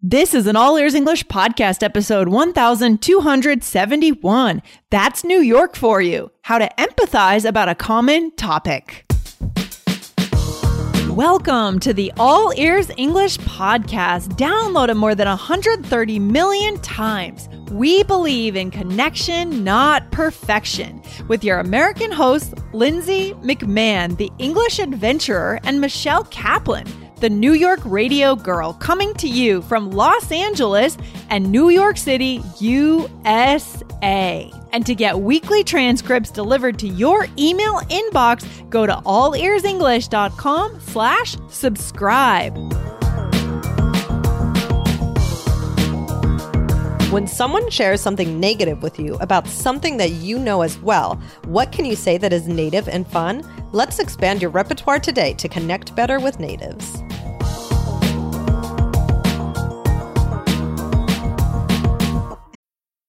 This is an All Ears English podcast episode 1271. That's New York for you. How to empathize about a common topic. Welcome to the All Ears English podcast, downloaded more than 130 million times. We believe in connection, not perfection, with your American hosts, Lindsay McMahon, the English adventurer, and Michelle Kaplan the New York Radio Girl, coming to you from Los Angeles and New York City, USA. And to get weekly transcripts delivered to your email inbox, go to allearsenglish.com slash subscribe. When someone shares something negative with you about something that you know as well, what can you say that is native and fun? Let's expand your repertoire today to connect better with natives.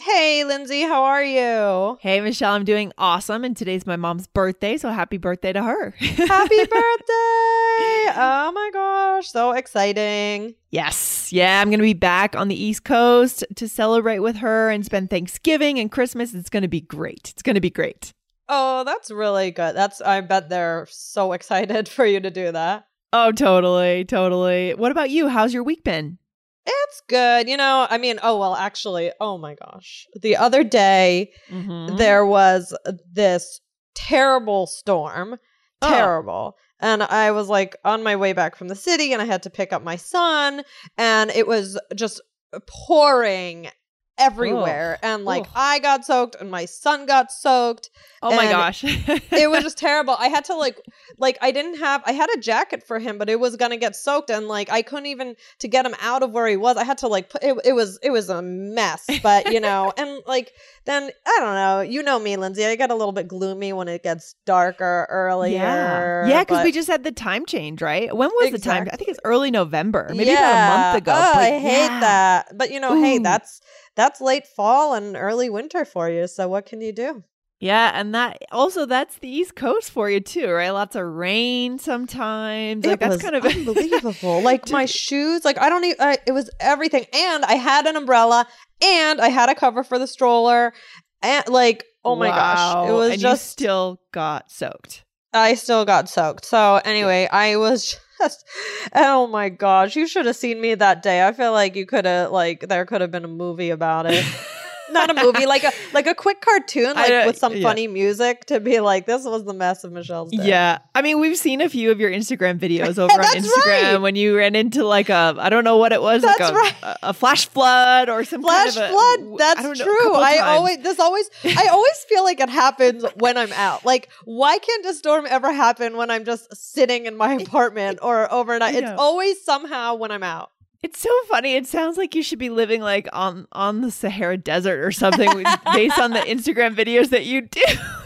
Hey, Lindsay, how are you? Hey, Michelle, I'm doing awesome. And today's my mom's birthday, so happy birthday to her. Happy birthday! Oh my gosh, so exciting. Yes. Yeah, I'm going to be back on the East Coast to celebrate with her and spend Thanksgiving and Christmas. It's going to be great. It's going to be great. Oh, that's really good. That's I bet they're so excited for you to do that. Oh, totally. Totally. What about you? How's your week been? It's good. You know, I mean, oh, well, actually, oh my gosh. The other day, Mhm. there was this terrible storm. Oh. Terrible. And I was like on my way back from the city and I had to pick up my son and it was just pouring everywhere. And like Ugh. I got soaked and my son got soaked. Oh my gosh. It was just terrible. I had to like like I didn't have I had a jacket for him, but it was gonna get soaked and like I couldn't even to get him out of where he was. I had to like put it, it was it was a mess. But you know, and like then I don't know. You know me, Lindsay. I get a little bit gloomy when it gets darker earlier. Yeah, yeah, because we just had the time change, right? When was the time? I think it's early November, maybe about a month ago. Oh, I hate yeah. that. But you know, hey, that's that's late fall and early winter for you. So what can you do? Yeah, and that also that's the East Coast for you too, right? Lots of rain sometimes. Like it that's was kind of unbelievable. like my shoes, like I don't even. I, it was everything, and I had an umbrella, and I had a cover for the stroller, and like oh my gosh, it was and just. you still got soaked. I still got soaked. So anyway, I was. Oh my gosh, you should have seen me that day. I feel like you could have like there could have been a movie about it. Not a movie, like a like a quick cartoon, like with some yeah. funny music to be like, this was the mess of Michelle's day. Yeah, I mean, we've seen a few of your Instagram videos over on Instagram right. when you ran into like a I don't know what it was, That's like a, right. a, a flash flood or some Flash kind of a, flood. That's I know, true. I always this always I always feel like it happens when I'm out. Like, why can't a storm ever happen when I'm just sitting in my apartment or overnight? It's always somehow when I'm out. It's so funny. It sounds like you should be living like on on the Sahara Desert or something based on the Instagram videos that you do.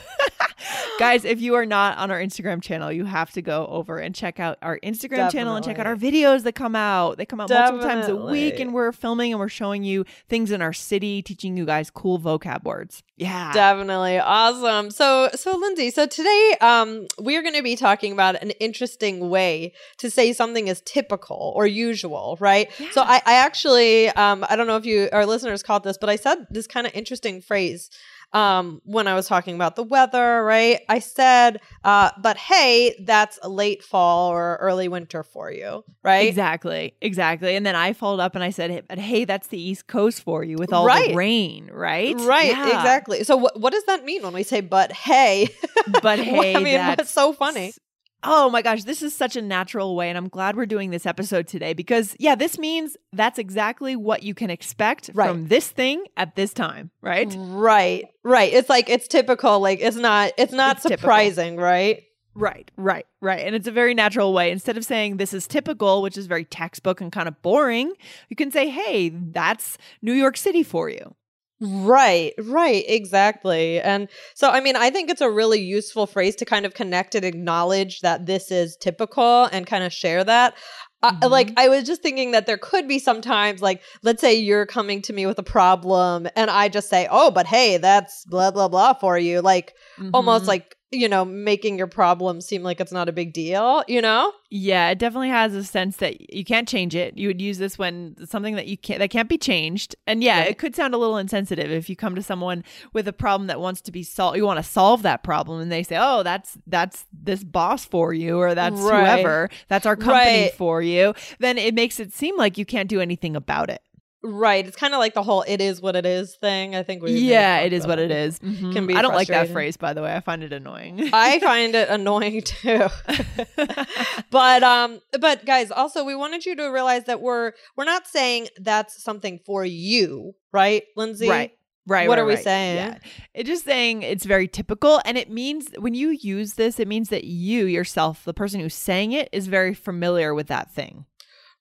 Guys, if you are not on our Instagram channel, you have to go over and check out our Instagram channel and check out our videos that come out. They come out multiple times a week and we're filming and we're showing you things in our city, teaching you guys cool vocab words. Yeah. Definitely awesome. So, so Lindsay, so today, um, we're going to be talking about an interesting way to say something is typical or usual, right? So, I, I actually, um, I don't know if you our listeners caught this, but I said this kind of interesting phrase um when i was talking about the weather right i said uh but hey that's late fall or early winter for you right Exactly, exactly. And then I followed up and I said, "But hey, that's the East Coast for you with all Right. the rain, right? right Yeah. exactly so what, what does that mean when we say but hey But hey, i mean that's so funny Oh my gosh, this is such a natural way. And I'm glad we're doing this episode today because, yeah, this means that's exactly what you can expect Right. from this thing at this time, right? Right, right. It's like it's typical. Like it's not. It's not It's typical. surprising, right? Right, right, right. And it's a very natural way. Instead of saying this is typical, which is very textbook and kind of boring, you can say, hey, that's New York City for you. Right, right, exactly. And so, I mean, I think it's a really useful phrase to kind of connect and acknowledge that this is typical and kind of share that. Mm-hmm. Uh, like, I was just thinking that there could be sometimes, like, let's say you're coming to me with a problem and I just say, oh, but hey, that's blah, blah, blah for you. Like, mm-hmm. almost like you know, making your problem seem like it's not a big deal, you know? Yeah, it definitely has a sense that you can't change it. You would use this when something that you can't that can't be changed. And yeah, right. it could sound a little insensitive if you come to someone with a problem that wants to be solved. You want to solve that problem and they say, "Oh, that's that's this boss for you or that's right. whoever. That's our company right. for you." Then it makes it seem like you can't do anything about it. Right. It's kind of like the whole "it is what it is" thing. I think we. Yeah, it is what it is. Mm-hmm. Can be. I don't like that phrase, by the way. I find it annoying. I find it annoying too. but um, but guys, also we wanted you to realize that we're we're not saying that's something for you, right, Lindsay? Right. Right. What right, are we right. saying? Yeah. It's just saying it's very typical. And it means when you use this, it means that you yourself, the person who's saying it, is very familiar with that thing.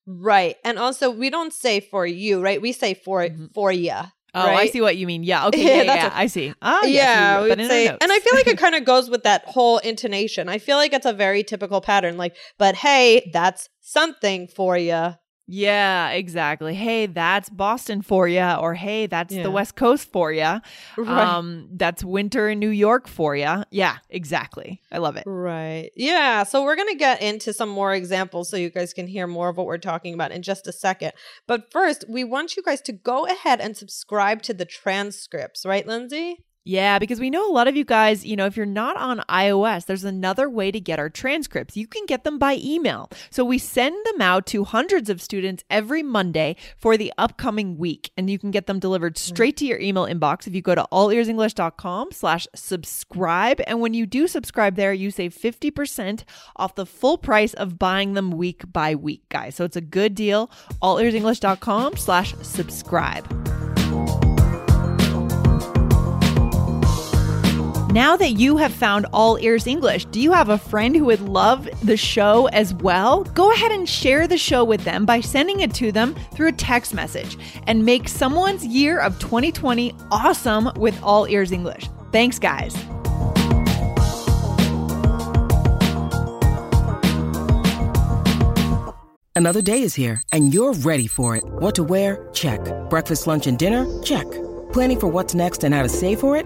Right. And also we don't say for you, right? We say for mm-hmm. for you. Oh, right? I see what you mean. Yeah. Okay. Yeah, yeah, yeah. I see. Ah, yeah. we say, and I feel like it kind of goes with that whole intonation. I feel like it's a very typical pattern. Like, but hey, that's something for you. Yeah, exactly. Hey, that's Boston for you, or hey, that's yeah. the West Coast for you. Right. Um, that's winter in New York for you. Yeah, exactly. I love it. Right. Yeah. So we're gonna get into some more examples so you guys can hear more of what we're talking about in just a second. But first, we want you guys to go ahead and subscribe to the transcripts, right, Lindsay? Yeah, because we know a lot of you guys, you know, if you're not on iOS, there's another way to get our transcripts. You can get them by email. So we send them out to hundreds of students every Monday for the upcoming week. And you can get them delivered mm. straight to your email inbox if you go to allearsenglish.com slash subscribe. And when you do subscribe there, you save 50% off the full price of buying them week by week, guys. So it's a good deal. allearsenglish.com slash subscribe. Now that you have found All Ears English, do you have a friend who would love the show as well? Go ahead and share the show with them by sending it to them through a text message and make someone's year of 2020 awesome with All Ears English. Thanks, guys. Another day is here, and you're ready for it. What to wear? Check. Breakfast, lunch, and dinner? Check. Planning for what's next and how to save for it?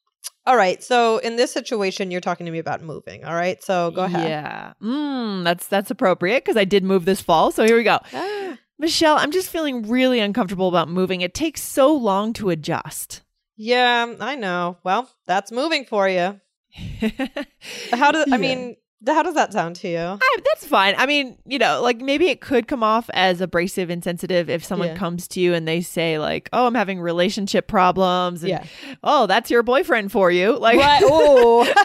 all right. So in this situation, you're talking to me about moving. All right. So go ahead. Yeah. Mm, that's that's appropriate because I did move this fall. So here we go. Ah. Michelle, I'm just feeling really uncomfortable about moving. It takes so long to adjust. Yeah, I know. Well, that's moving for you. How yeah. I mean? How does that sound to you? I, that's fine. I mean, you know, like maybe it could come off as abrasive, and insensitive if someone yeah. comes to you and they say like, "Oh, I'm having relationship problems," and yeah. "Oh, that's your boyfriend for you." Like, right? Oh,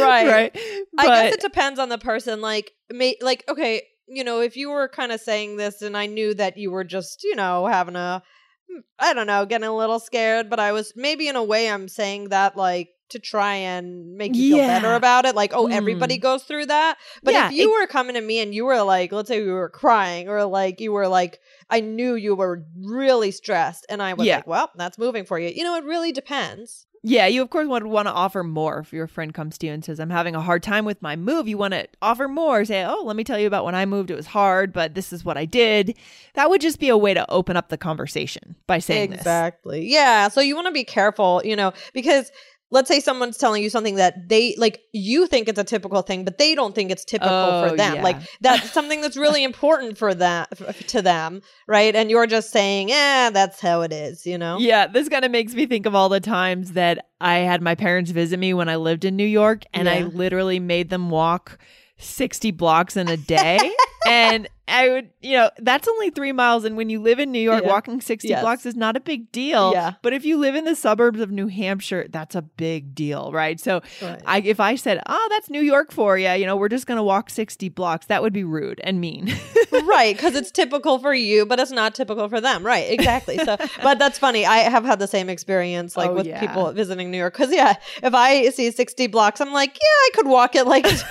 right. Right. But, I guess it depends on the person. Like, may, like okay, you know, if you were kind of saying this and I knew that you were just, you know, having a hmm, I don't know, getting a little scared, but I was maybe in a way I'm saying that like to try and make you yeah. feel better about it. Like, oh, mm. everybody goes through that. But yeah, if you it, were coming to me and you were like, let's say you were crying or like you were like, I knew you were really stressed and I was yeah. like, well, that's moving for you. You know, it really depends. Yeah, you of course would want to offer more if your friend comes to you and says, I'm having a hard time with my move. You want to offer more. Say, oh, let me tell you about when I moved. It was hard, but this is what I did. That would just be a way to open up the conversation by saying exactly. This. Yeah. So you want to be careful, you know, because let's say someone's telling you something that they like you think it's a typical thing but they don't think it's typical oh, for them yeah. like that's something that's really important for that to them right and you're just saying yeah that's how it is you know yeah this kind of makes me think of all the times that i had my parents visit me when i lived in new york and yeah. i literally made them walk 60 blocks in a day. and I would, you know, that's only three miles. And when you live in New York, Yeah. walking 60 Yes. blocks is not a big deal. Yeah. But if you live in the suburbs of New Hampshire, that's a big deal, right? So Right. I, if I said, oh, that's New York for you, you know, we're just going to walk 60 blocks, that would be rude and mean. right because it's typical for you but it's not typical for them right exactly so but that's funny i have had the same experience like Oh, with yeah. people visiting new york because yeah if i see 60 blocks i'm like yeah i could walk it like it's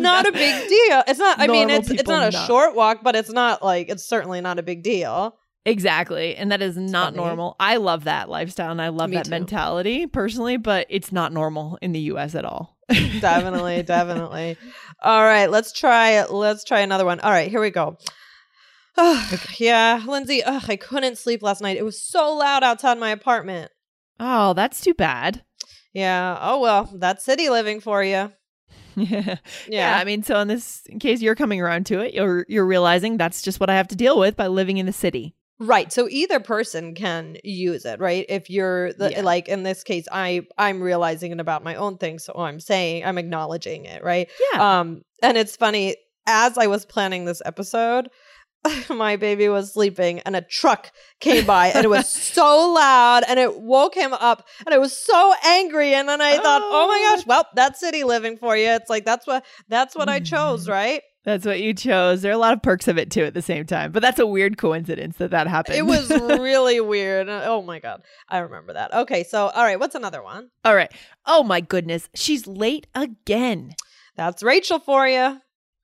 not a big deal it's not i mean it's it's not a short walk but it's not like it's certainly not a big deal Exactly. And that is not funny. normal. I love that lifestyle and I love Me that too. mentality personally, but it's not normal in the US at all. definitely definitely all right let's try let's try another one all right here we go yeah lindsay ugh, i couldn't sleep last night it was so loud outside my apartment Oh, that's too bad. yeah oh well that's city living for you yeah. yeah, I mean, so in this in case you're coming around to it, you're you're realizing that's just what I have to deal with by living in the city. Right. So either person can use it, right? If you're the Yeah. like in this case, I I'm realizing it about my own thing, so I'm saying I'm acknowledging it, right? Yeah. Um, and it's funny as I was planning this episode, my baby was sleeping and a truck came by and it was so loud and it woke him up and I was so angry and then I thought, oh my Oh. gosh, well, that's city living for you. It's like that's what that's what I chose, mm-hmm. right? that's what you chose. There are a lot of perks of it too at the same time. But that's a weird coincidence that that happened. It was really weird. Oh my god. I remember that. Okay, so all right, what's another one? All right. Oh my goodness. She's late again. That's Rachel for you.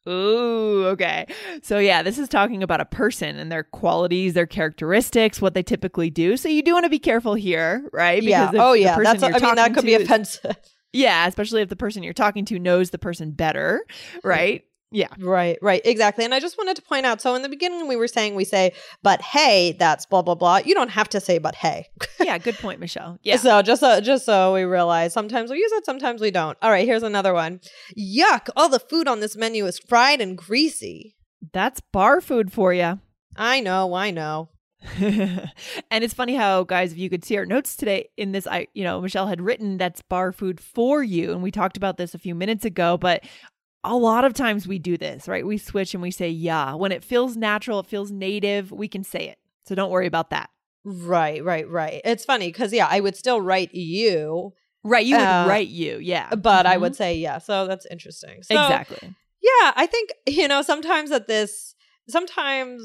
Ooh, okay. So yeah, this is talking about a person and their qualities, their characteristics, what they typically do. So you do want to be careful here, right? Yeah. Oh yeah. That's what, I mean that could be to is- offensive. Yeah, especially if the person you're talking to knows the person better, right? Yeah. right, right. Exactly. And I just wanted to point out so in the beginning we were saying we say but hey, that's blah blah blah. You don't have to say but hey. Yeah, good point, Michelle. Yeah. So just so just so we realize sometimes we use it, sometimes we don't. All right, here's another one. Yuck, all the food on this menu is fried and greasy. That's bar food for you. I know, I know. and it's funny how guys if you could see our notes today in this i you know michelle had written that's bar food for you and we talked about this a few minutes ago but a lot of times we do this right we switch and we say yeah when it feels natural it feels native we can say it so don't worry about that Right, right, right. It's funny because yeah, I would still write you, right you would Uh, write you yeah but I Mhm. would say yeah. So that's interesting. So, exactly Yeah, I think you know sometimes that this sometimes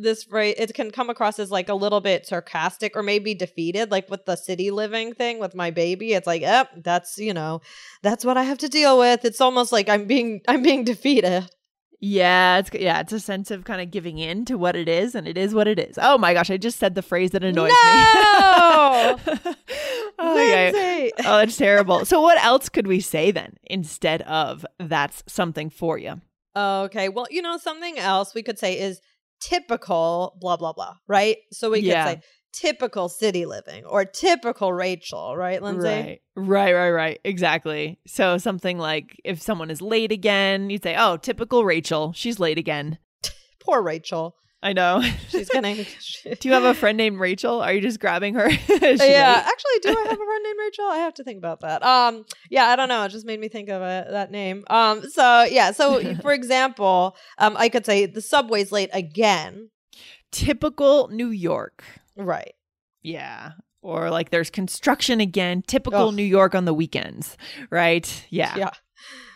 this phrase it can come across as like a little bit sarcastic or maybe defeated, like with the city living thing with my baby. It's like, yep, that's you know, that's what I have to deal with. It's almost like I'm being I'm being defeated. yeah it's yeah it's a sense of kind of giving in to what it is and it is what it is oh my gosh i just said the phrase that annoys No! me oh, yeah. Oh, that's terrible. So, what else could we say then instead of that's something for you? Okay. Well, you know, something else we could say is typical blah blah blah, right? So we Yeah. could say typical city living or typical Rachel, right, Lindsay? Right. Right, right, right. Exactly. So, something like if someone is late again, you'd say, oh, typical Rachel. She's late again. Poor Rachel. I know. She's gonna Do you have a friend named Rachel? Are you just grabbing her? Yeah, actually, do I have a friend named Rachel? I have to think about that. Um, yeah, I don't know. It just made me think of it, that name. Um, so yeah, so for example, um, I could say the subway's late again. Typical New York. Right. Yeah. Or like there's construction again. Typical. New York on the weekends. Right. Yeah. Yeah.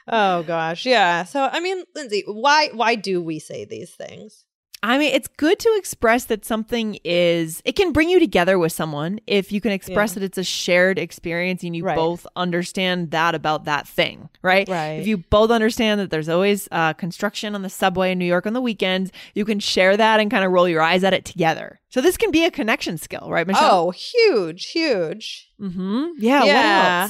Oh gosh, yeah. So I mean, Lindsay, why why do we say these things? I mean, it's good to express that something is, it can bring you together with someone if you can express Yeah. that it's a shared experience and you Right. both understand that about that thing, right? Right. If you both understand that there's always uh, construction on the subway in New York on the weekends, you can share that and kind of roll your eyes at it together. So this can be a connection skill, right, Michelle? Oh, huge, huge. Mm-hmm. Yeah. Yeah.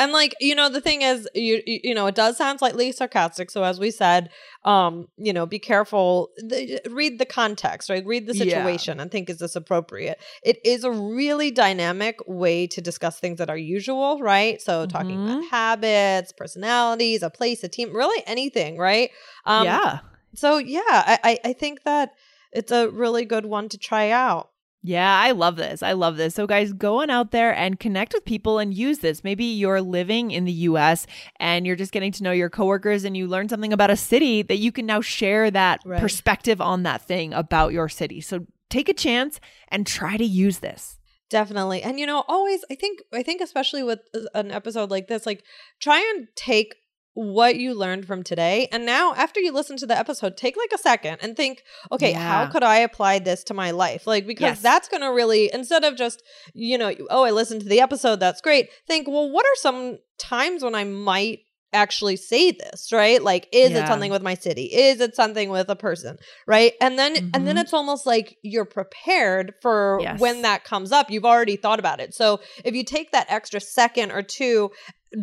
And like, you know, the thing is, you you know, it does sound slightly sarcastic. So as we said, um, you know, be careful. The, read the context, right? Read the Yeah. situation and think is this appropriate. It is a really dynamic way to discuss things that are usual, right? So talking about Mhm. habits, personalities, a place, a team, really anything, right? Um, yeah. So yeah, I, I I think that it's a really good one to try out. Yeah, I love this. I love this. So, guys, go on out there and connect with people and use this. Maybe you're living in the US and you're just getting to know your coworkers and you learn something about a city that you can now share that Right. perspective on that thing about your city. So, take a chance and try to use this. Definitely. And you know, always I think I think especially with uh, an episode like this, like try and take what you learned from today and now after you listen to the episode take like a second and think okay how could i apply this to my life like because Yes. that's going to really instead of just you know oh i listened to the episode that's great think well what are some times when i might actually say this right like is Yeah. it something with my city is it something with a person right and then and then Mhm. it's almost like you're prepared for Yes. when that comes up you've already thought about it so if you take that extra second or two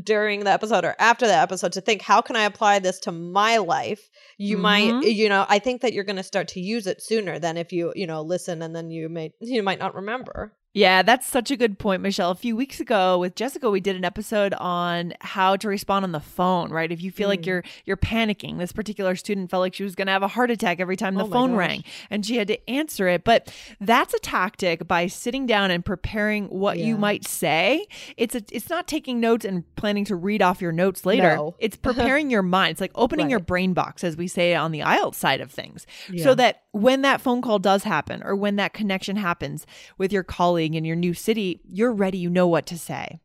during the episode or after the episode to think how can i apply this to my life you might Mhm. you know i think that you're going to start to use it sooner than if you you know listen and then you may you might not remember Yeah, that's such a good point, Michelle. A few weeks ago with Jessica, we did an episode on how to respond on the phone, right? If you feel like Mm. you're you're panicking. This particular student felt like she was going to have a heart attack every time the Oh phone rang and she had to answer it. But that's a tactic by sitting down and preparing what you might say. It's a, it's not taking notes and planning to read off your notes later. No. It's preparing your mind. It's like opening your brain box as we say on the IELTS side of things. Yeah. So that when that phone call does happen or when that connection happens with your colleague in your new city, you're ready, you know what to say.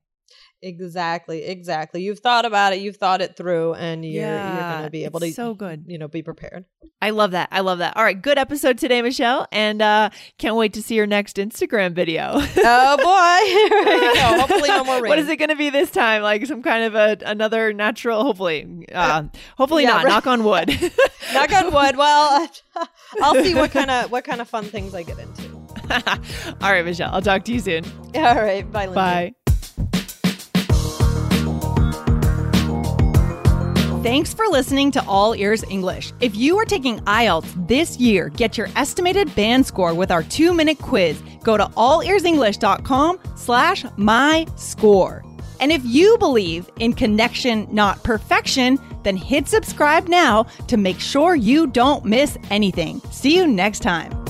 exactly exactly you've thought about it you've thought it through and you're you're going to be able to so good. you know be prepared I love that. I love that. All right, good episode today, Michelle, and uh can't wait to see your next Instagram video. oh boy Here we go. hopefully no more rain What is it going to be this time? Like some kind of a another natural hopefully uh hopefully Yeah, not. right. Knock on wood. knock on wood well i'll see what kind of what kind of fun things i get into All right, Michelle. I'll talk to you soon. all right bye Lindsay. Bye. Thanks for listening to All Ears English. If you are taking IELTS this year, get your estimated band score with our two-minute quiz. Go to allearsenglish.com slash my score. And if you believe in connection, not perfection, then hit subscribe now to make sure you don't miss anything. See you next time.